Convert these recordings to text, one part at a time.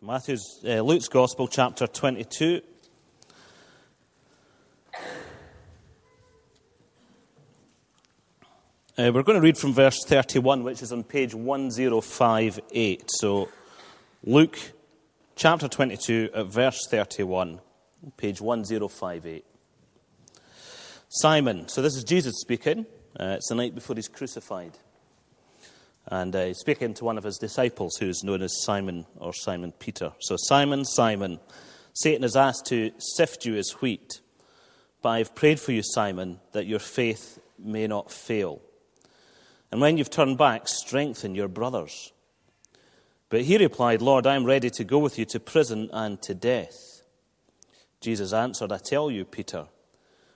So, Matthew's, uh, Luke's Gospel, chapter 22. Uh, we're going to read from verse 31, which is on page 1058. So, Luke chapter 22 at verse 31, page 1058. Simon, so this is Jesus speaking. Uh, it's the night before he's crucified. And uh, speaking to one of his disciples who's known as Simon or Simon Peter. So, Simon, Simon, Satan has asked to sift you as wheat. But I've prayed for you, Simon, that your faith may not fail. And when you've turned back, strengthen your brothers. But he replied, Lord, I am ready to go with you to prison and to death. Jesus answered, I tell you, Peter,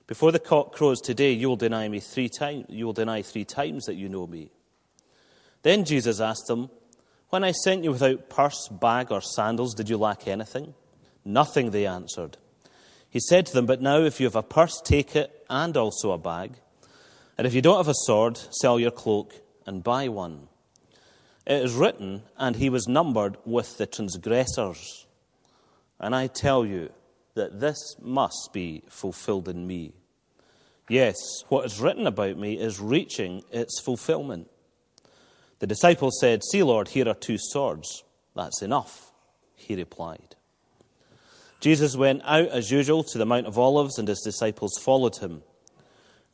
before the cock crows today, you will deny me three times. You will deny three times that you know me. Then Jesus asked them, When I sent you without purse, bag, or sandals, did you lack anything? Nothing, they answered. He said to them, But now, if you have a purse, take it, and also a bag. And if you don't have a sword, sell your cloak and buy one. It is written, and he was numbered with the transgressors. And I tell you that this must be fulfilled in me. Yes, what is written about me is reaching its fulfillment. The disciples said, See, Lord, here are two swords. That's enough, he replied. Jesus went out as usual to the Mount of Olives, and his disciples followed him.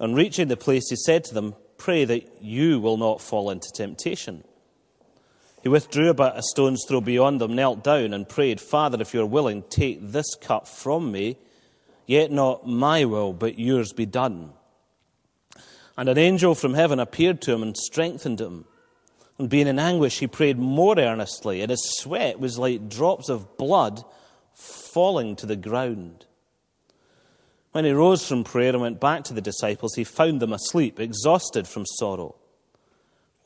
On reaching the place, he said to them, Pray that you will not fall into temptation. He withdrew about a stone's throw beyond them, knelt down, and prayed, Father, if you are willing, take this cup from me, yet not my will, but yours be done. And an angel from heaven appeared to him and strengthened him. And being in anguish, he prayed more earnestly, and his sweat was like drops of blood falling to the ground. When he rose from prayer and went back to the disciples, he found them asleep, exhausted from sorrow.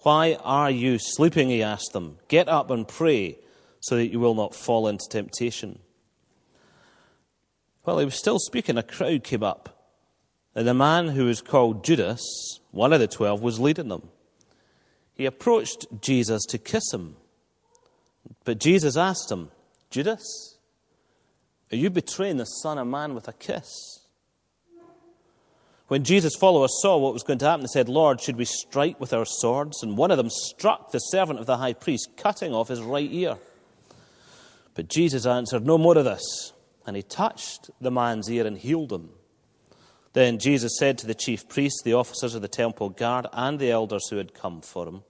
Why are you sleeping? He asked them. Get up and pray so that you will not fall into temptation. While he was still speaking, a crowd came up, and the man who was called Judas, one of the twelve, was leading them. He approached Jesus to kiss him. But Jesus asked him, Judas, are you betraying the Son of Man with a kiss? When Jesus' followers saw what was going to happen, they said, Lord, should we strike with our swords? And one of them struck the servant of the high priest, cutting off his right ear. But Jesus answered, No more of this. And he touched the man's ear and healed him. Then Jesus said to the chief priests, the officers of the temple guard, and the elders who had come for him,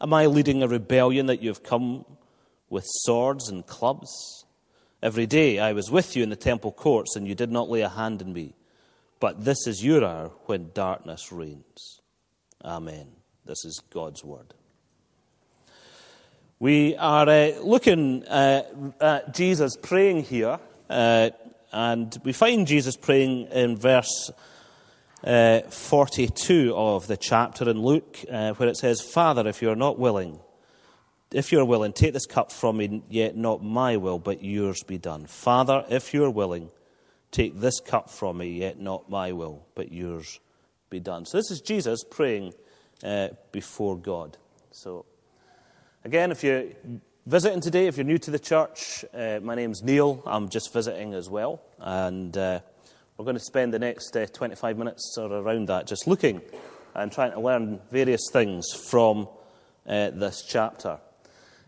Am I leading a rebellion that you have come with swords and clubs? Every day I was with you in the temple courts, and you did not lay a hand on me. But this is your hour when darkness reigns. Amen. This is God's word. We are uh, looking uh, at Jesus praying here, uh, and we find Jesus praying in verse uh, 42 of the chapter in Luke, uh, where it says, Father, if you are not willing, if you are willing, take this cup from me, yet not my will, but yours be done. Father, if you are willing, Take this cup from me, yet not my will, but yours be done. So, this is Jesus praying uh, before God. So, again, if you're visiting today, if you're new to the church, uh, my name's Neil. I'm just visiting as well. And uh, we're going to spend the next uh, 25 minutes or around that just looking and trying to learn various things from uh, this chapter.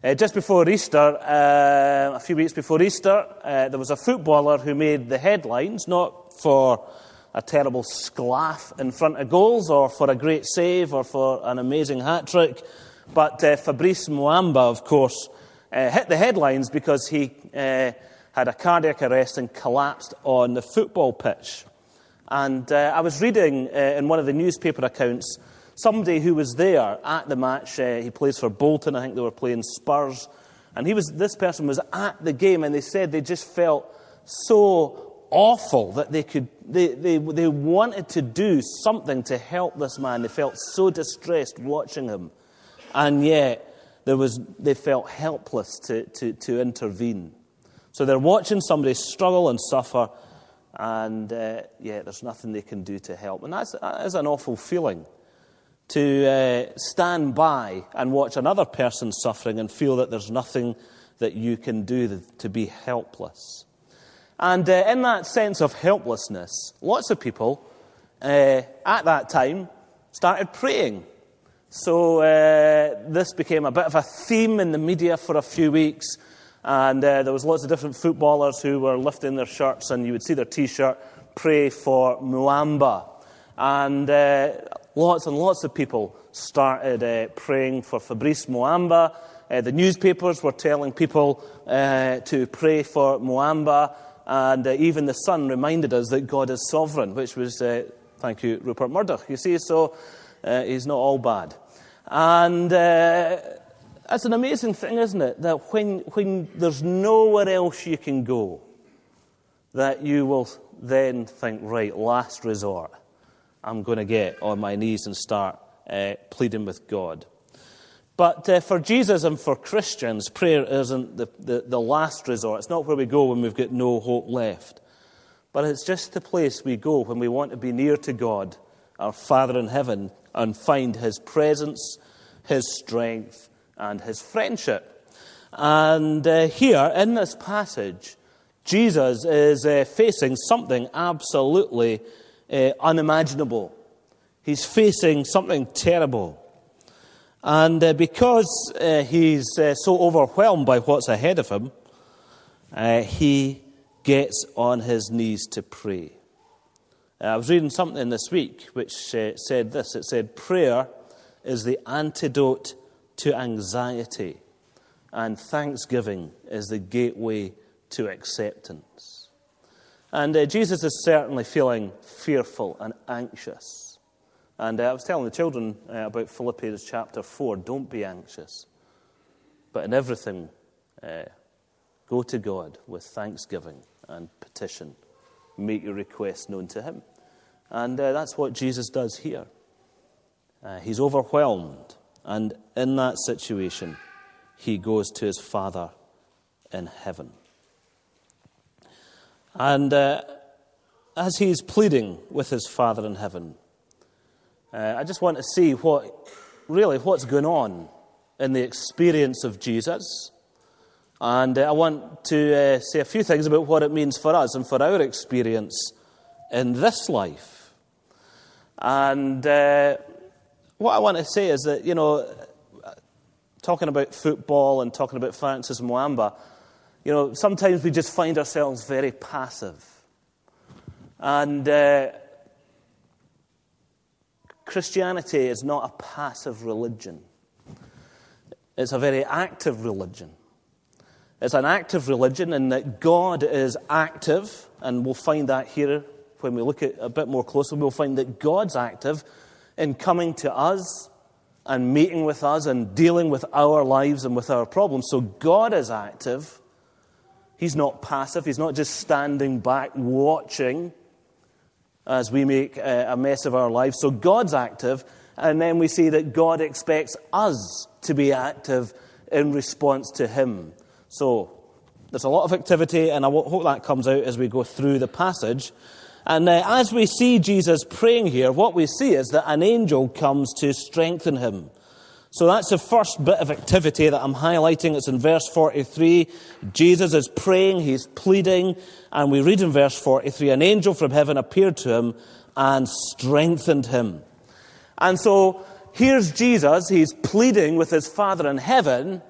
Uh, just before Easter, uh, a few weeks before Easter, uh, there was a footballer who made the headlines, not for a terrible sclaff in front of goals or for a great save or for an amazing hat trick, but uh, Fabrice Muamba, of course, uh, hit the headlines because he uh, had a cardiac arrest and collapsed on the football pitch. And I was reading in one of the newspaper accounts somebody who was there at the match. Uh, he plays for Bolton. I think they were playing Spurs. And he was, this person was at the game, and they said they just felt so awful that they could, they, they, they wanted to do something to help this man. They felt so distressed watching him. And yet, there was, they felt helpless to, to, to intervene. So they're watching somebody struggle and suffer, and uh, yeah, there's nothing they can do to help. And that's, that is an awful feeling to uh, stand by and watch another person suffering and feel that there's nothing that you can do to be helpless. And uh, in that sense of helplessness, lots of people uh, at that time started praying. So uh, this became a bit of a theme in the media for a few weeks. And uh, there was lots of different footballers who were lifting their shirts, and you would see their T-shirt, "Pray for Muamba," and uh, lots and lots of people started uh, praying for Fabrice Muamba. Uh, the newspapers were telling people uh, to pray for Muamba, and even the Sun reminded us that God is sovereign, which was, thank you, Rupert Murdoch. You see, so uh, he's not all bad. And it's an amazing thing, isn't it, that when, when there's nowhere else you can go, that you will then think, right, last resort, I'm going to get on my knees and start uh, pleading with God. But uh, for Jesus and for Christians, prayer isn't the, the, the last resort. It's not where we go when we've got no hope left. But it's just the place we go when we want to be near to God, our Father in heaven, and find His presence, His strength, and His friendship. And uh, here in this passage, Jesus is uh, facing something absolutely uh, unimaginable. He's facing something terrible. And uh, because uh, he's uh, so overwhelmed by what's ahead of him, he gets on his knees to pray. Uh, I was reading something this week which uh, said this it said, Prayer is the antidote to anxiety, and thanksgiving is the gateway to acceptance. And Jesus is certainly feeling fearful and anxious. And uh, I was telling the children uh, about Philippians chapter 4 don't be anxious, but in everything, uh, go to God with thanksgiving and petition. Make your requests known to Him. And uh, that's what Jesus does here. Uh, he's overwhelmed, and in that situation, he goes to his Father in heaven. And uh, as he's pleading with his Father in heaven, uh, I just want to see what, really, what's going on in the experience of Jesus. And uh, I want to uh, say a few things about what it means for us and for our experience in this life. And uh, what I want to say is that, you know, talking about football and talking about Francis Muamba, you know, sometimes we just find ourselves very passive. And uh, Christianity is not a passive religion, it's a very active religion. It's an active religion in that God is active, and we'll find that here when we look at a bit more closely. We'll find that God's active in coming to us and meeting with us and dealing with our lives and with our problems. So God is active. He's not passive. He's not just standing back watching as we make a mess of our lives. So God's active, and then we see that God expects us to be active in response to Him. So there's a lot of activity, and I hope that comes out as we go through the passage. And uh, as we see Jesus praying here, what we see is that an angel comes to strengthen him. So that's the first bit of activity that I'm highlighting. It's in verse 43. Jesus is praying, he's pleading, and we read in verse 43 an angel from heaven appeared to him and strengthened him. And so here's Jesus, he's pleading with his Father in heaven,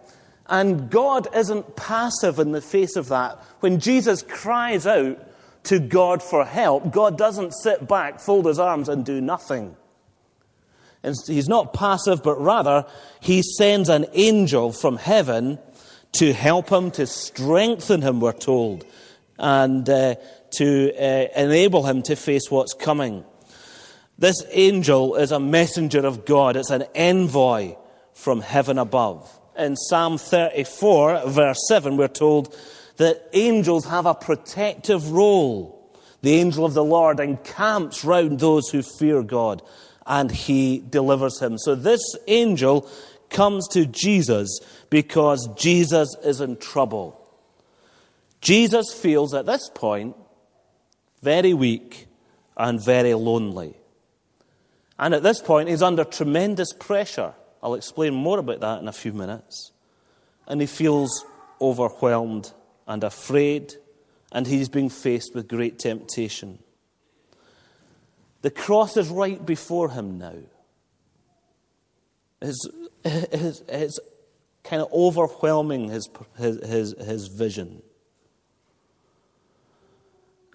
and God isn't passive in the face of that. When Jesus cries out to God for help, God doesn't sit back, fold his arms, and do nothing. And he's not passive, but rather he sends an angel from heaven to help him, to strengthen him, we're told, and uh, to uh, enable him to face what's coming. This angel is a messenger of God, it's an envoy from heaven above. In Psalm 34, verse 7, we're told that angels have a protective role. The angel of the Lord encamps round those who fear God and he delivers him. So this angel comes to Jesus because Jesus is in trouble. Jesus feels at this point very weak and very lonely. And at this point, he's under tremendous pressure. I'll explain more about that in a few minutes. And he feels overwhelmed and afraid, and he's being faced with great temptation. The cross is right before him now. It's, it's, it's kind of overwhelming his, his, his, his vision.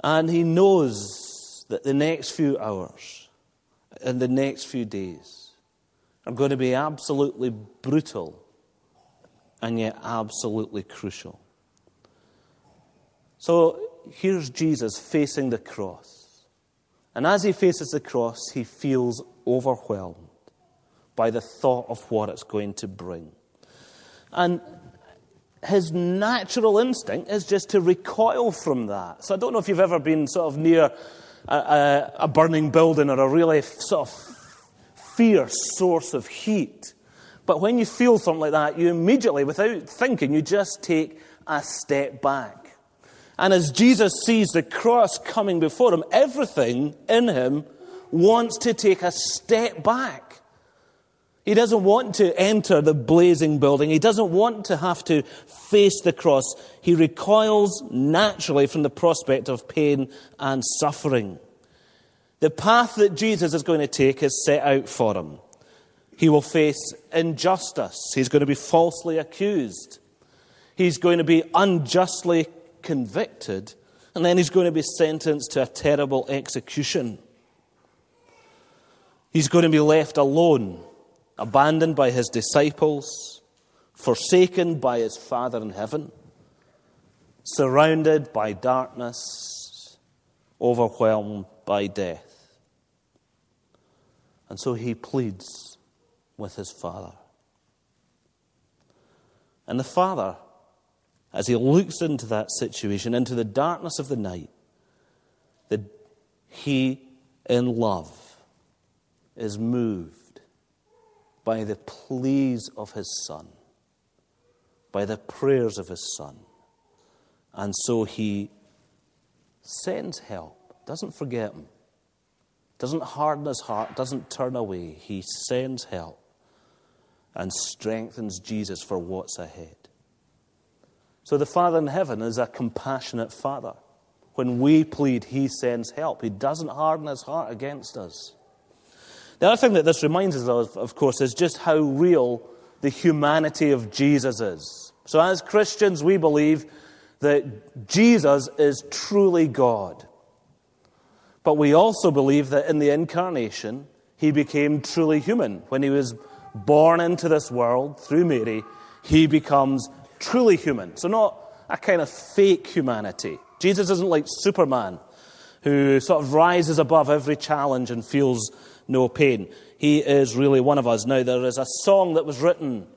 And he knows that the next few hours and the next few days are going to be absolutely brutal and yet absolutely crucial. So here's Jesus facing the cross. And as he faces the cross, he feels overwhelmed by the thought of what it's going to bring. And his natural instinct is just to recoil from that. So I don't know if you've ever been sort of near a, a, a burning building or a really sort of fierce source of heat. But when you feel something like that, you immediately, without thinking, you just take a step back. And as Jesus sees the cross coming before him, everything in him wants to take a step back. He doesn't want to enter the blazing building. He doesn't want to have to face the cross. He recoils naturally from the prospect of pain and suffering. The path that Jesus is going to take is set out for him. He will face injustice. He's going to be falsely accused. He's going to be unjustly convicted. And then he's going to be sentenced to a terrible execution. He's going to be left alone abandoned by his disciples, forsaken by his Father in heaven, surrounded by darkness, overwhelmed by death. And so he pleads with his Father. And the Father, as he looks into that situation, into the darkness of the night, that he, in love, is moved by the pleas of his Son, by the prayers of his Son. And so he sends help, doesn't forget him, doesn't harden his heart, doesn't turn away. He sends help and strengthens Jesus for what's ahead. So the Father in heaven is a compassionate Father. When we plead, He sends help. He doesn't harden His heart against us. The other thing that this reminds us of, of course, is just how real the humanity of Jesus is. So, as Christians, we believe that Jesus is truly God. But we also believe that in the incarnation, he became truly human. When he was born into this world through Mary, he becomes truly human. So, not a kind of fake humanity. Jesus isn't like Superman, who sort of rises above every challenge and feels no pain. He is really one of us. Now, there is a song that was written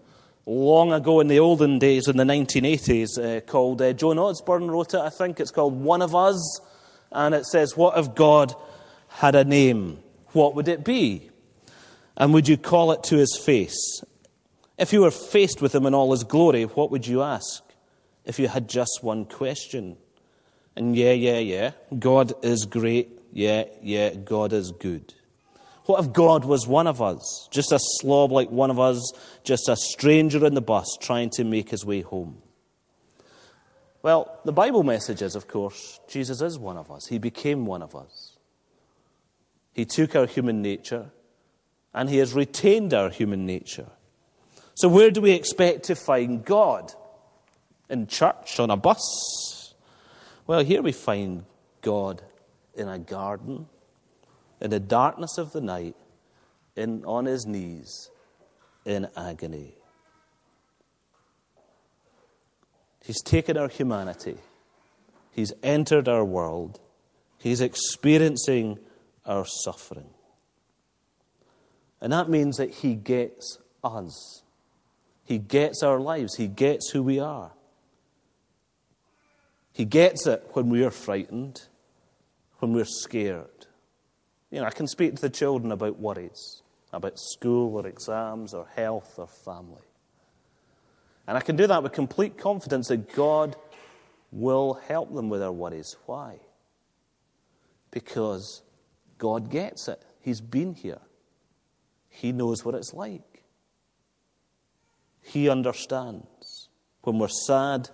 long ago in the olden days, in the 1980s, uh, called uh, Joan Osborne wrote it, I think. It's called One of Us. And it says, What if God had a name? What would it be? And would you call it to his face? If you were faced with him in all his glory, what would you ask? If you had just one question. And yeah, yeah, yeah, God is great. Yeah, yeah, God is good. What if God was one of us? Just a slob like one of us, just a stranger in the bus trying to make his way home? Well, the Bible message is, of course, Jesus is one of us. He became one of us. He took our human nature and he has retained our human nature. So, where do we expect to find God? In church, on a bus? Well, here we find God in a garden in the darkness of the night, in, on his knees in agony. He's taken our humanity, he's entered our world, he's experiencing our suffering. And that means that he gets us. He gets our lives. He gets who we are. He gets it when we are frightened, when we're scared. You know, I can speak to the children about worries, about school or exams or health or family. And I can do that with complete confidence that God will help them with their worries. Why? Because God gets it. He's been here. He knows what it's like. He understands. When we're sad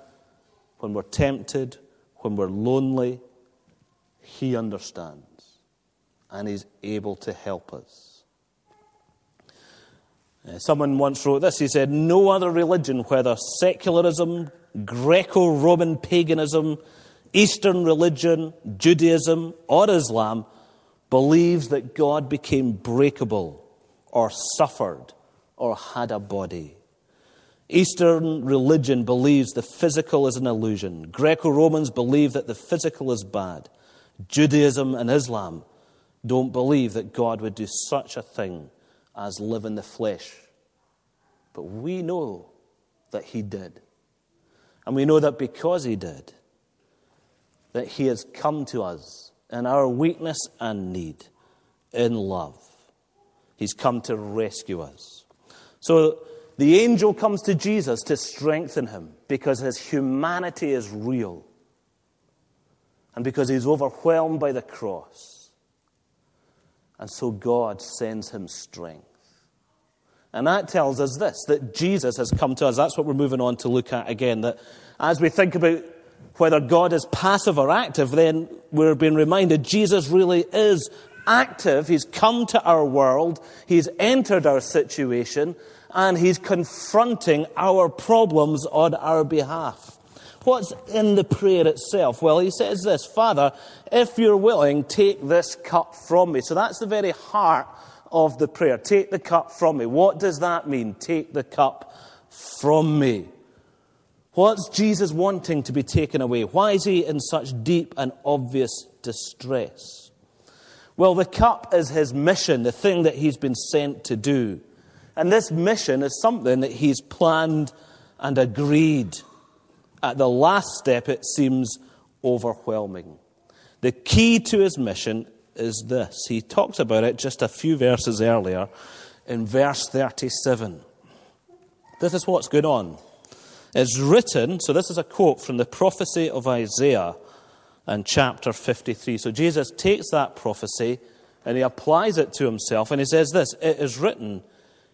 when we're tempted, when we're lonely, He understands and He's able to help us. Uh, someone once wrote this. He said, No other religion, whether secularism, Greco Roman paganism, Eastern religion, Judaism, or Islam, believes that God became breakable or suffered or had a body. Eastern religion believes the physical is an illusion. Greco Romans believe that the physical is bad. Judaism and Islam don't believe that God would do such a thing as live in the flesh. But we know that He did. And we know that because He did, that He has come to us in our weakness and need, in love. He's come to rescue us. So the angel comes to Jesus to strengthen him because his humanity is real and because he's overwhelmed by the cross. And so God sends him strength. And that tells us this that Jesus has come to us. That's what we're moving on to look at again. That as we think about whether God is passive or active, then we're being reminded Jesus really is active. He's come to our world, He's entered our situation, and He's confronting our problems on our behalf. What's in the prayer itself? Well, he says this Father, if you're willing, take this cup from me. So that's the very heart of the prayer. Take the cup from me. What does that mean? Take the cup from me. What's Jesus wanting to be taken away? Why is he in such deep and obvious distress? Well, the cup is his mission, the thing that he's been sent to do. And this mission is something that he's planned and agreed. At the last step, it seems overwhelming. The key to his mission is this. He talks about it just a few verses earlier in verse 37. This is what's going on. It's written, so this is a quote from the prophecy of Isaiah in chapter 53. So Jesus takes that prophecy and he applies it to himself and he says this It is written,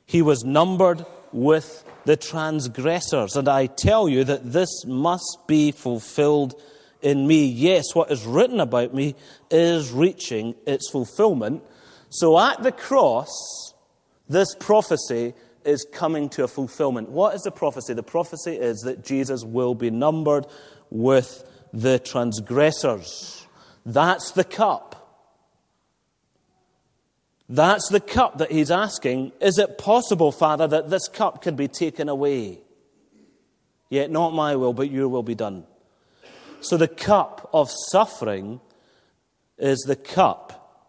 He was numbered with the transgressors. And I tell you that this must be fulfilled in me. Yes, what is written about me is reaching its fulfillment. So at the cross, this prophecy is coming to a fulfillment. What is the prophecy? The prophecy is that Jesus will be numbered with the transgressors. That's the cup. That's the cup that he's asking. Is it possible, Father, that this cup can be taken away? Yet not my will, but your will be done. So the cup of suffering is the cup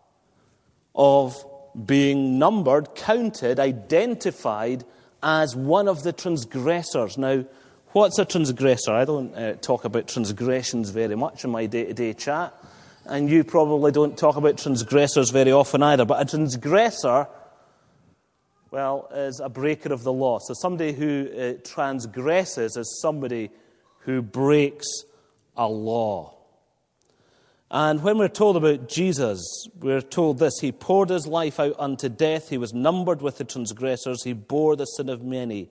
of being numbered, counted, identified as one of the transgressors. Now, what's a transgressor? I don't uh, talk about transgressions very much in my day to day chat, and you probably don't talk about transgressors very often either. But a transgressor, well, is a breaker of the law. So somebody who uh, transgresses is somebody who breaks a law. And when we're told about Jesus, we're told this He poured His life out unto death. He was numbered with the transgressors. He bore the sin of many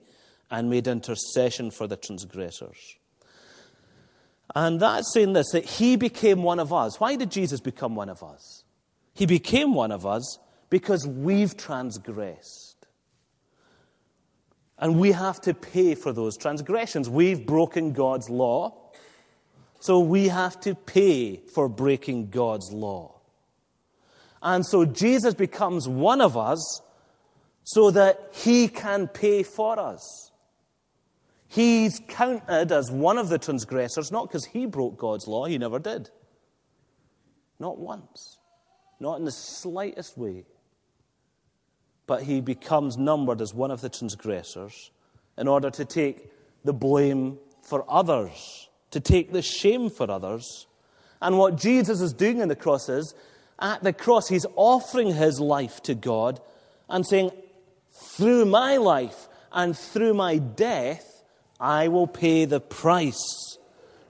and made intercession for the transgressors. And that's saying this that He became one of us. Why did Jesus become one of us? He became one of us because we've transgressed. And we have to pay for those transgressions. We've broken God's law. So we have to pay for breaking God's law. And so Jesus becomes one of us so that he can pay for us. He's counted as one of the transgressors, not because he broke God's law, he never did. Not once, not in the slightest way. But he becomes numbered as one of the transgressors in order to take the blame for others to take the shame for others. And what Jesus is doing on the cross is, at the cross, he's offering his life to God and saying, through my life and through my death, I will pay the price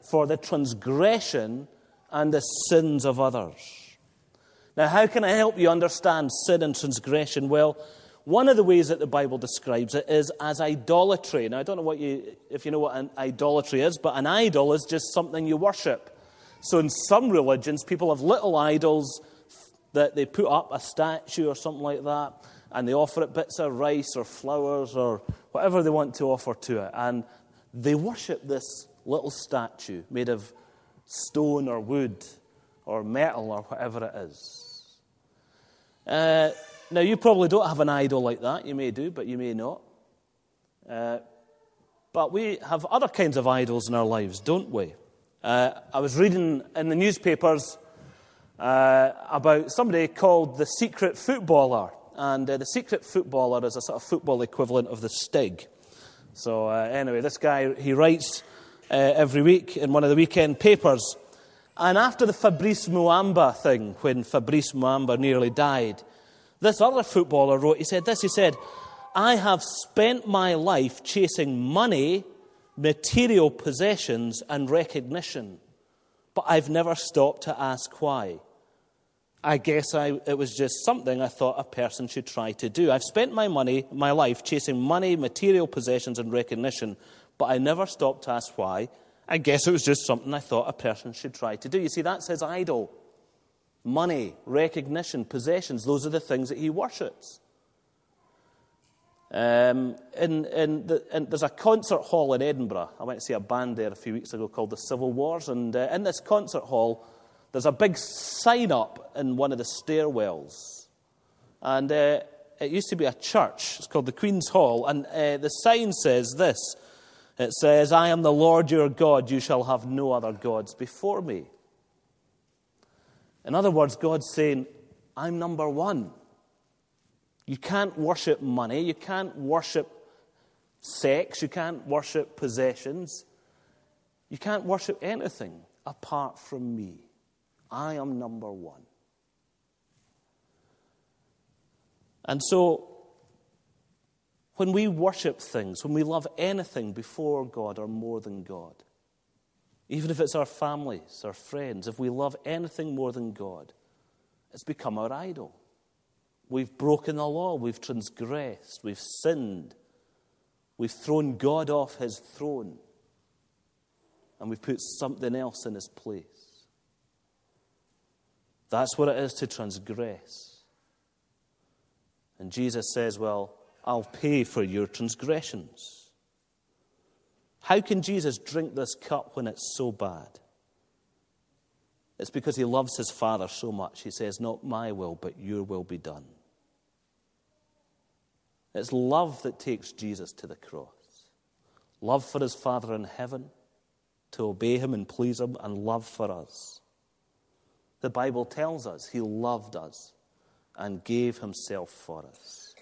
for the transgression and the sins of others. Now, how can I help you understand sin and transgression? Well, one of the ways that the Bible describes it is as idolatry. Now, I don't know what you, if you know what an idolatry is, but an idol is just something you worship. So, in some religions, people have little idols that they put up, a statue or something like that, and they offer it bits of rice or flowers or whatever they want to offer to it. And they worship this little statue made of stone or wood or metal or whatever it is. Uh, now, you probably don't have an idol like that. You may do, but you may not. Uh, but we have other kinds of idols in our lives, don't we? Uh, I was reading in the newspapers uh, about somebody called the secret footballer. And uh, the secret footballer is a sort of football equivalent of the Stig. So, uh, anyway, this guy, he writes uh, every week in one of the weekend papers. And after the Fabrice Muamba thing, when Fabrice Muamba nearly died, this other footballer wrote, he said this, he said, I have spent my life chasing money, material possessions, and recognition, but I've never stopped to ask why. I guess I, it was just something I thought a person should try to do. I've spent my money, my life chasing money, material possessions, and recognition, but I never stopped to ask why. I guess it was just something I thought a person should try to do. You see, that's his idol. Money, recognition, possessions, those are the things that he worships. Um, in, in the, in, there's a concert hall in Edinburgh. I went to see a band there a few weeks ago called the Civil Wars. And uh, in this concert hall, there's a big sign up in one of the stairwells. And uh, it used to be a church. It's called the Queen's Hall. And uh, the sign says this it says, I am the Lord your God. You shall have no other gods before me. In other words, God's saying, I'm number one. You can't worship money. You can't worship sex. You can't worship possessions. You can't worship anything apart from me. I am number one. And so, when we worship things, when we love anything before God or more than God, even if it's our families, our friends, if we love anything more than God, it's become our idol. We've broken the law, we've transgressed, we've sinned, we've thrown God off his throne, and we've put something else in his place. That's what it is to transgress. And Jesus says, Well, I'll pay for your transgressions. How can Jesus drink this cup when it's so bad? It's because he loves his Father so much. He says, Not my will, but your will be done. It's love that takes Jesus to the cross. Love for his Father in heaven, to obey him and please him, and love for us. The Bible tells us he loved us and gave himself for us.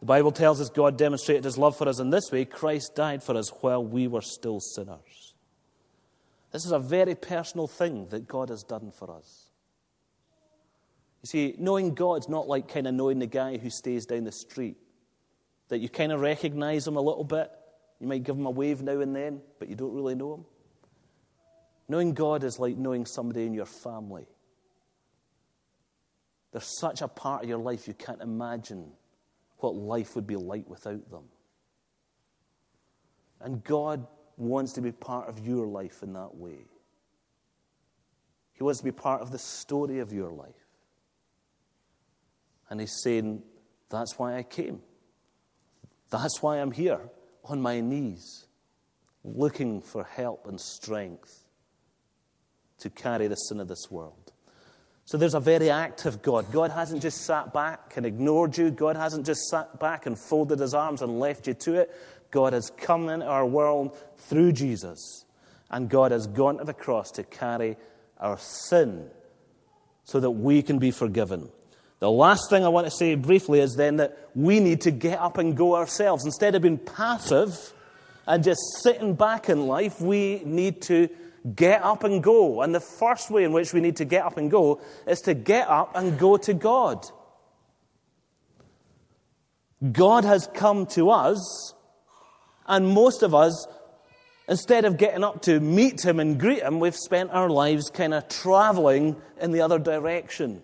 The Bible tells us God demonstrated his love for us in this way Christ died for us while we were still sinners. This is a very personal thing that God has done for us. You see, knowing God's not like kind of knowing the guy who stays down the street, that you kind of recognize him a little bit. You might give him a wave now and then, but you don't really know him. Knowing God is like knowing somebody in your family. There's such a part of your life you can't imagine what life would be like without them. And God wants to be part of your life in that way. He wants to be part of the story of your life. And He's saying, That's why I came. That's why I'm here on my knees, looking for help and strength to carry the sin of this world. So there's a very active God. God hasn't just sat back and ignored you. God hasn't just sat back and folded his arms and left you to it. God has come into our world through Jesus. And God has gone to the cross to carry our sin so that we can be forgiven. The last thing I want to say briefly is then that we need to get up and go ourselves. Instead of being passive and just sitting back in life, we need to get up and go. And the first way in which we need to get up and go is to get up and go to God. God has come to us, and most of us, instead of getting up to meet Him and greet Him, we've spent our lives kind of traveling in the other direction,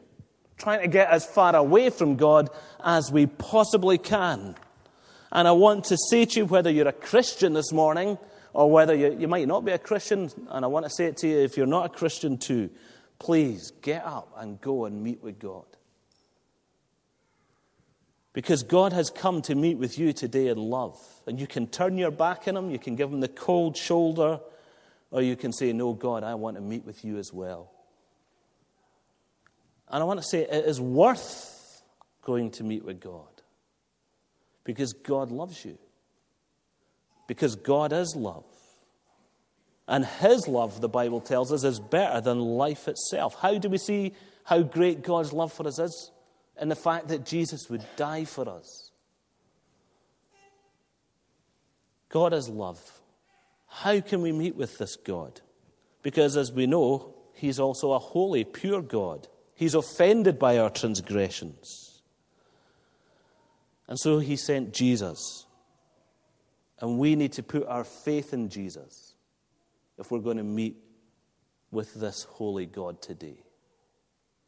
trying to get as far away from God as we possibly can. And I want to say to you, whether you're a Christian this morning or whether you, you might not be a Christian, and I want to say it to you, if you're not a Christian too, please get up and go and meet with God. Because God has come to meet with you today in love. And you can turn your back on Him, you can give Him the cold shoulder, or you can say, No, God, I want to meet with you as well. And I want to say it is worth going to meet with God because God loves you, because God is love. And His love, the Bible tells us, is better than life itself. How do we see how great God's love for us is? In the fact that Jesus would die for us. God is love. How can we meet with this God? Because as we know, He's also a holy, pure God. He's offended by our transgressions. And so he sent Jesus. And we need to put our faith in Jesus if we're going to meet with this holy God today.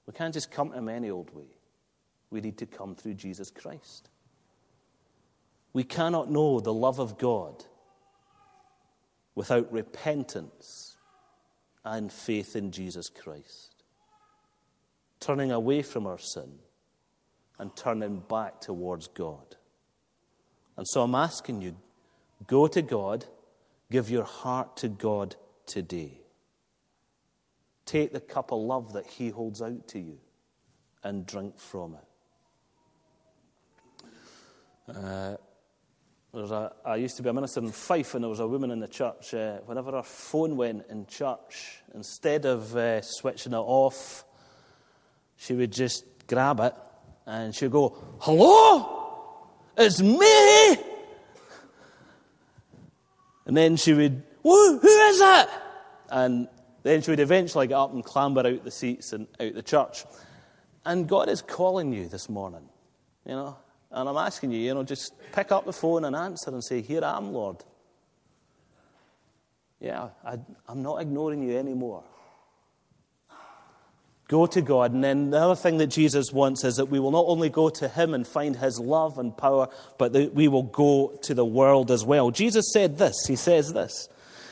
We can't just come to him any old way. We need to come through Jesus Christ. We cannot know the love of God without repentance and faith in Jesus Christ turning away from our sin and turning back towards God. And so I'm asking you go to God, give your heart to God today. Take the cup of love that He holds out to you and drink from it. Uh, a, I used to be a minister in Fife, and there was a woman in the church. Uh, whenever her phone went in church, instead of uh, switching it off she would just grab it and she'd go, Hello? It's me! And then she would, Who, is it? And then she would eventually get up and clamber out the seats and out the church. And God is calling you this morning, you know. And I'm asking you, you know, just pick up the phone and answer and say, Here I am, Lord. Yeah, I, I'm not ignoring you anymore. Go to God. And then the other thing that Jesus wants is that we will not only go to Him and find His love and power, but that we will go to the world as well. Jesus said this. He says this.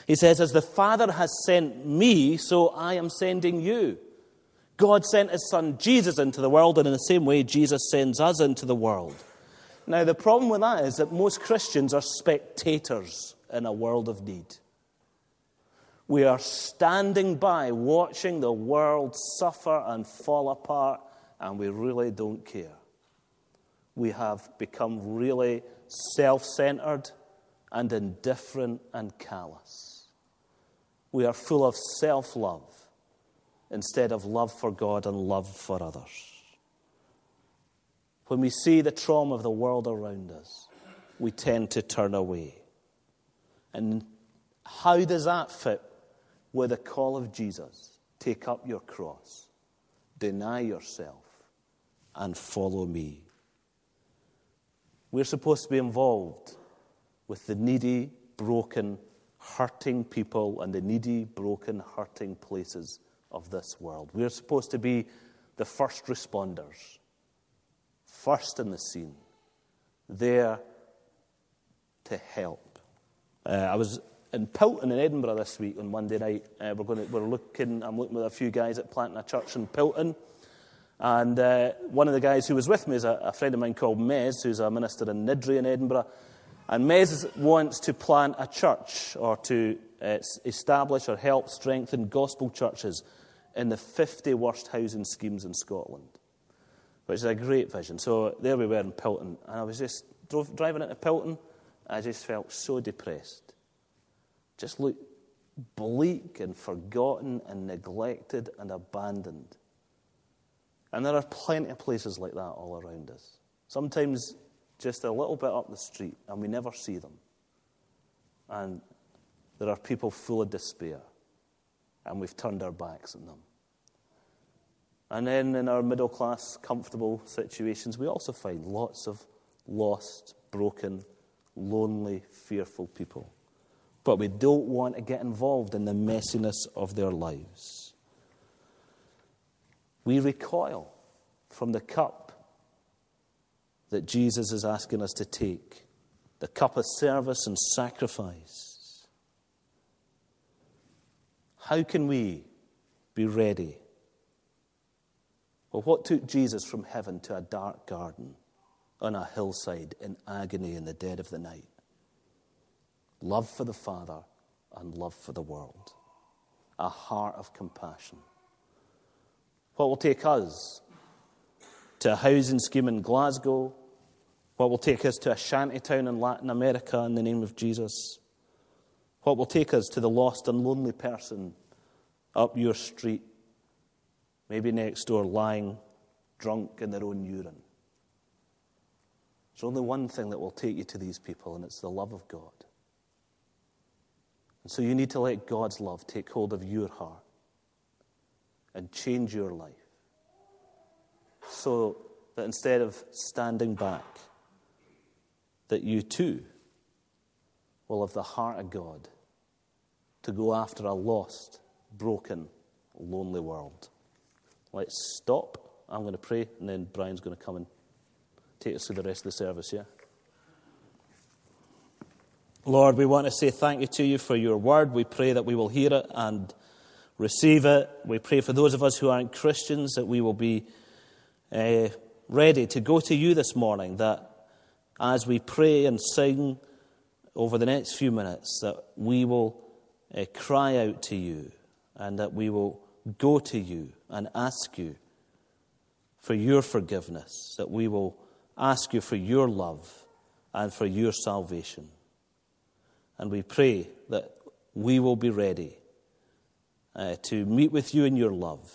He says, As the Father has sent me, so I am sending you. God sent His Son Jesus into the world, and in the same way, Jesus sends us into the world. Now, the problem with that is that most Christians are spectators in a world of need. We are standing by watching the world suffer and fall apart, and we really don't care. We have become really self centered and indifferent and callous. We are full of self love instead of love for God and love for others. When we see the trauma of the world around us, we tend to turn away. And how does that fit with the call of Jesus take up your cross, deny yourself, and follow me. We're supposed to be involved with the needy, broken, hurting people and the needy, broken, hurting places of this world. We're supposed to be the first responders, first in the scene, there to help. Uh, I was in Pilton in Edinburgh this week on Monday night. Uh, we're, going to, we're looking, I'm looking with a few guys at planting a church in Pilton. And uh, one of the guys who was with me is a, a, friend of mine called Mez, who's a minister in Niddrie in Edinburgh. And Mez wants to plant a church or to uh, establish or help strengthen gospel churches in the 50 worst housing schemes in Scotland, which is a great vision. So there we were in Pilton. And I was just drove, driving into Pilton. I just felt so depressed just look bleak and forgotten and neglected and abandoned. And there are plenty of places like that all around us. Sometimes just a little bit up the street, and we never see them. And there are people full of despair, and we've turned our backs on them. And then in our middle class, comfortable situations, we also find lots of lost, broken, lonely, fearful people but we don't want to get involved in the messiness of their lives. We recoil from the cup that Jesus is asking us to take, the cup of service and sacrifice. How can we be ready? Well, what took Jesus from heaven to a dark garden on a hillside in agony in the dead of the night? Love for the Father and love for the world, a heart of compassion. What will take us to a housing scheme in Glasgow? What will take us to a shanty town in Latin America in the name of Jesus? What will take us to the lost and lonely person up your street, maybe next door, lying drunk in their own urine? There's only one thing that will take you to these people, and it's the love of God. And so you need to let God's love take hold of your heart and change your life so that instead of standing back, that you too will have the heart of God to go after a lost, broken, lonely world. Let's stop. I'm going to pray, and then Brian's going to come and take us through the rest of the service, yeah? Lord, we want to say thank you to you for your word. We pray that we will hear it and receive it. We pray for those of us who aren't Christians that we will be uh, ready to go to you this morning, that as we pray and sing over the next few minutes, that we will uh, cry out to you and that we will go to you and ask you for your forgiveness, that we will ask you for your love and for your salvation. And we pray that we will be ready uh, to meet with you in your love,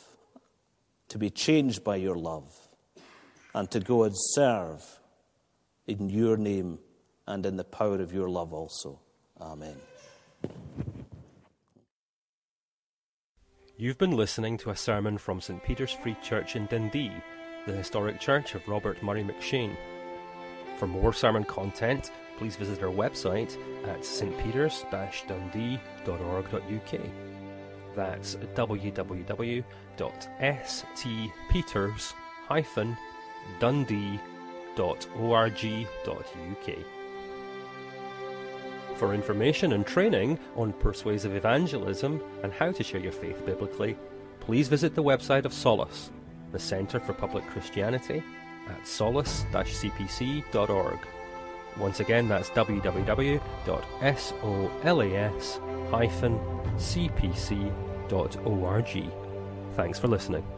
to be changed by your love, and to go and serve in your name and in the power of your love also. Amen. You've been listening to a sermon from St Peter's Free Church in Dundee, the historic church of Robert Murray M'Cheyne. For more sermon content, please visit our website at stpeters-dundee.org.uk. That's www.stpeters-dundee.org.uk. For information and training on persuasive evangelism and how to share your faith biblically, please visit the website of Solas, the Centre for Public Christianity, at solas-cpc.org. Once again, that's www.solas-cpc.org. Thanks for listening.